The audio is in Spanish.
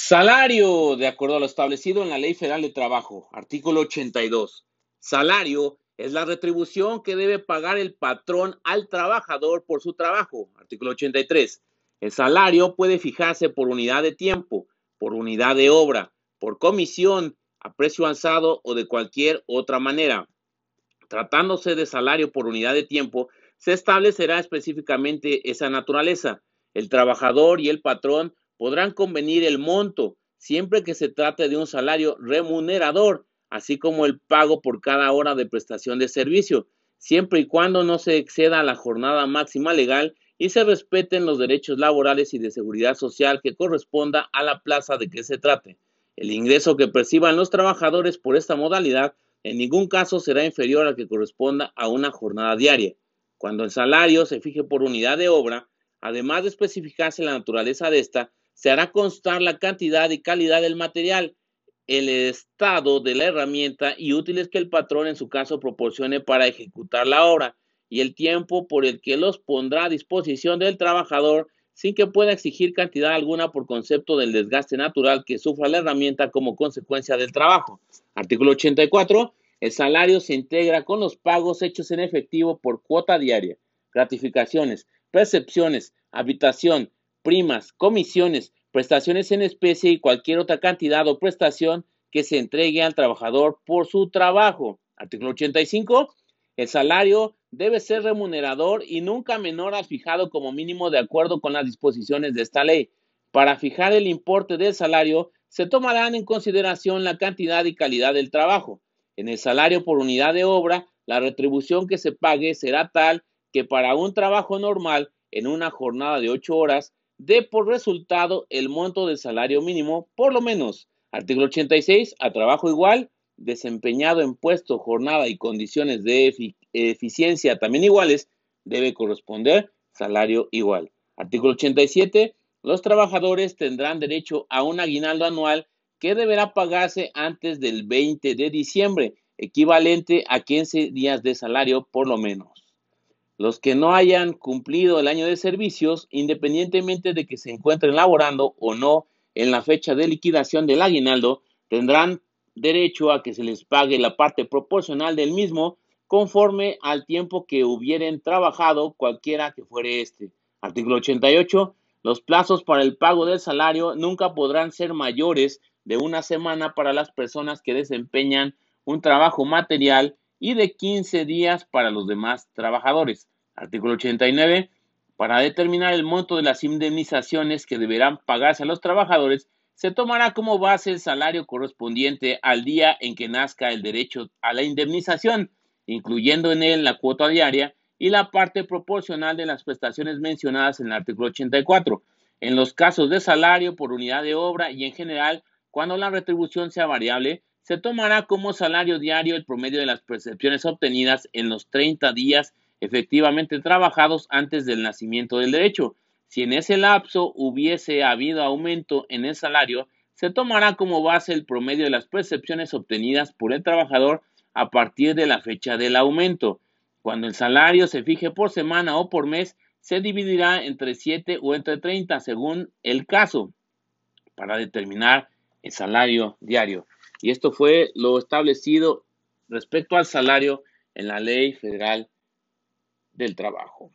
Salario, de acuerdo a lo establecido en la Ley Federal de Trabajo, artículo 82. Salario es la retribución que debe pagar el patrón al trabajador por su trabajo, artículo 83. El salario puede fijarse por unidad de tiempo, por unidad de obra, por comisión, a precio avanzado o de cualquier otra manera. Tratándose de salario por unidad de tiempo, se establecerá específicamente esa naturaleza. El trabajador y el patrón podrán convenir el monto siempre que se trate de un salario remunerador, así como el pago por cada hora de prestación de servicio, siempre y cuando no se exceda la jornada máxima legal y se respeten los derechos laborales y de seguridad social que corresponda a la plaza de que se trate. El ingreso que perciban los trabajadores por esta modalidad en ningún caso será inferior al que corresponda a una jornada diaria. Cuando el salario se fije por unidad de obra, además de especificarse la naturaleza de esta, se hará constar la cantidad y calidad del material, el estado de la herramienta y útiles que el patrón en su caso proporcione para ejecutar la obra y el tiempo por el que los pondrá a disposición del trabajador sin que pueda exigir cantidad alguna por concepto del desgaste natural que sufra la herramienta como consecuencia del trabajo. Artículo 84. El salario se integra con los pagos hechos en efectivo por cuota diaria, gratificaciones, percepciones, habitación, primas, comisiones, prestaciones en especie y cualquier otra cantidad o prestación que se entregue al trabajador por su trabajo. Artículo 85. El salario debe ser remunerador y nunca menor al fijado como mínimo de acuerdo con las disposiciones de esta ley. Para fijar el importe del salario, se tomarán en consideración la cantidad y calidad del trabajo. En el salario por unidad de obra, la retribución que se pague será tal que para un trabajo normal, en una jornada de ocho horas, dé por resultado el monto del salario mínimo, por lo menos. Artículo 86. A trabajo igual, desempeñado en puesto, jornada y condiciones de eficiencia también iguales, debe corresponder salario igual. Artículo 87. Los trabajadores tendrán derecho a un aguinaldo anual que deberá pagarse antes del 20 de diciembre, equivalente a 15 días de salario por lo menos. Los que no hayan cumplido el año de servicios, independientemente de que se encuentren laborando o no en la fecha de liquidación del aguinaldo, tendrán derecho a que se les pague la parte proporcional del mismo conforme al tiempo que hubieren trabajado cualquiera que fuere este. Artículo 88. Los plazos para el pago del salario nunca podrán ser mayores de una semana para las personas que desempeñan un trabajo material y de 15 días para los demás trabajadores. Artículo 89. Para determinar el monto de las indemnizaciones que deberán pagarse a los trabajadores, se tomará como base el salario correspondiente al día en que nazca el derecho a la indemnización, incluyendo en él la cuota diaria y la parte proporcional de las prestaciones mencionadas en el artículo 84. En los casos de salario por unidad de obra y en general, cuando la retribución sea variable, se tomará como salario diario el promedio de las percepciones obtenidas en los 30 días efectivamente trabajados antes del nacimiento del derecho. Si en ese lapso hubiese habido aumento en el salario, se tomará como base el promedio de las percepciones obtenidas por el trabajador a partir de la fecha del aumento. Cuando el salario se fije por semana o por mes, se dividirá entre 7 o entre 30 según el caso para determinar el salario diario. Y esto fue lo establecido respecto al salario en la Ley Federal del Trabajo.